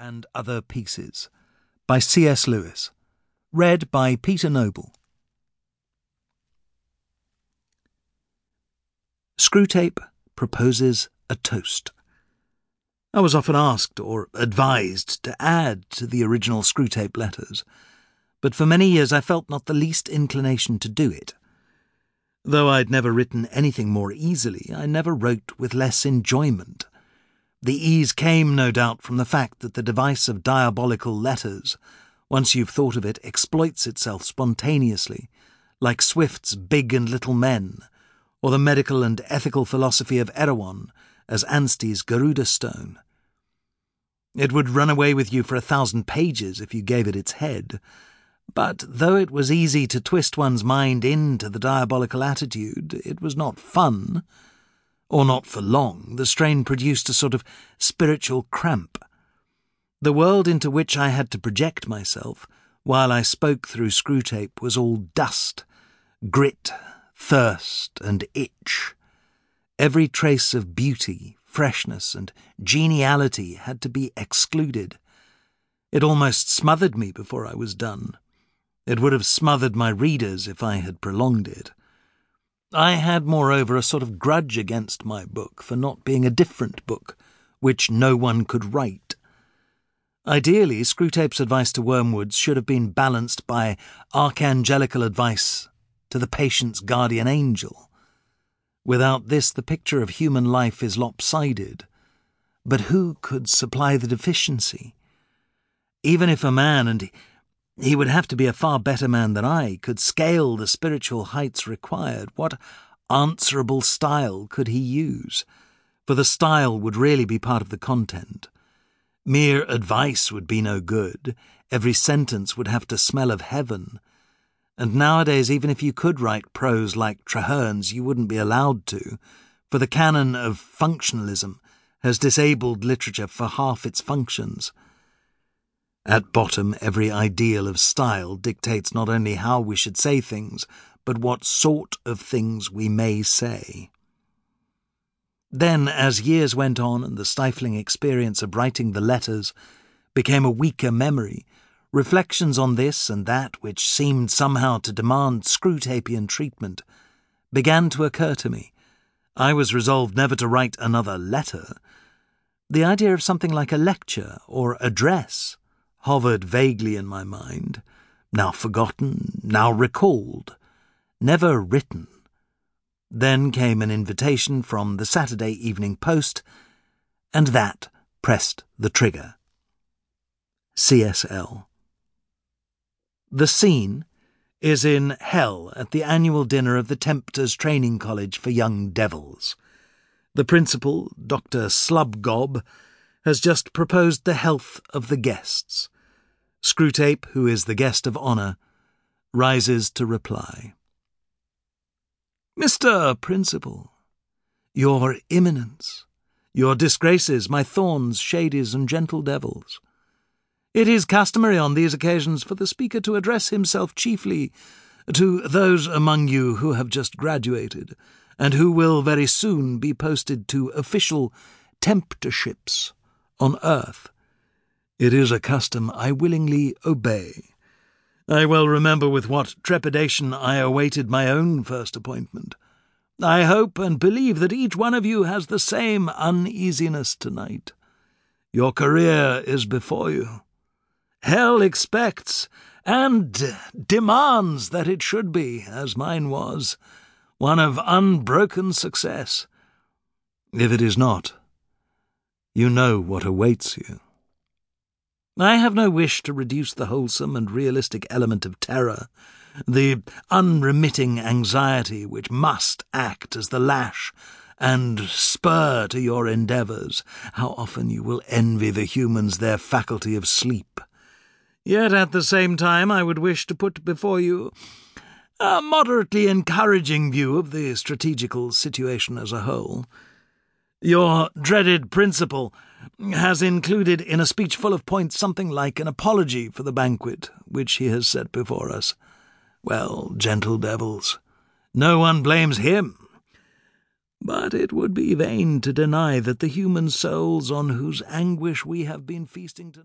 and Other Pieces by C.S. Lewis. Read by Peter Noble. Screwtape proposes a toast. I was often asked or advised to add to the original Screwtape letters, but for many years I felt not the least inclination to do it. Though I'd never written anything more easily, I never wrote with less enjoyment. The ease came, no doubt, from the fact that the device of diabolical letters, once you've thought of it, exploits itself spontaneously, like Swift's Big and Little Men, or the medical and ethical philosophy of Erewhon as Anstey's Garuda Stone. It would run away with you for a thousand pages if you gave it its head, but though it was easy to twist one's mind into the diabolical attitude, it was not fun or not for long, the strain produced a sort of spiritual cramp. The world into which I had to project myself, while I spoke through Screwtape was all dust, grit, thirst, and itch. Every trace of beauty, freshness, and geniality had to be excluded. It almost smothered me before I was done. It would have smothered my readers if I had prolonged it. I had, moreover, a sort of grudge against my book for not being a different book, which no one could write. Ideally, Screwtape's advice to Wormwoods should have been balanced by archangelical advice to the patient's guardian angel. Without this, the picture of human life is lopsided. But who could supply the deficiency? Even if a man, and he would have to be a far better man than I, could scale the spiritual heights required. What answerable style could he use? For the style would really be part of the content. Mere advice would be no good. Every sentence would have to smell of heaven. And nowadays, even if you could write prose like Traherne's, you wouldn't be allowed to, for the canon of functionalism has disabled literature for half its functions. At bottom, every ideal of style dictates not only how we should say things, but what sort of things we may say. Then, as years went on and the stifling experience of writing the letters became a weaker memory, reflections on this and that which seemed somehow to demand Screwtapian treatment began to occur to me. I was resolved never to write another letter. The idea of something like a lecture or address hovered vaguely in my mind, now forgotten, now recalled, never written. Then came an invitation from the Saturday Evening Post, and that pressed the trigger. CSL. The scene is in Hell at the annual dinner of the Tempters Training College for Young Devils. The principal, Dr. Slubgob, has just proposed the health of the guests. Screwtape, who is the guest of honour, rises to reply. Mr. Principal, Your Eminence, your disgraces, my thorns, shadies, and gentle devils. It is customary on these occasions for the speaker to address himself chiefly to those among you who have just graduated, and who will very soon be posted to official tempterships on earth. It is a custom I willingly obey. I well remember with what trepidation I awaited my own first appointment. I hope and believe that each one of you has the same uneasiness tonight. Your career is before you. Hell expects and demands that it should be, as mine was, one of unbroken success. If it is not, you know what awaits you. I have no wish to reduce the wholesome and realistic element of terror, the unremitting anxiety which must act as the lash and spur to your endeavours. How often you will envy the humans their faculty of sleep. Yet at the same time I would wish to put before you a moderately encouraging view of the strategical situation as a whole. Your dreaded principal has included in a speech full of points something like an apology for the banquet which he has set before us. Well, gentle devils, no one blames him. But it would be vain to deny that the human souls on whose anguish we have been feasting tonight.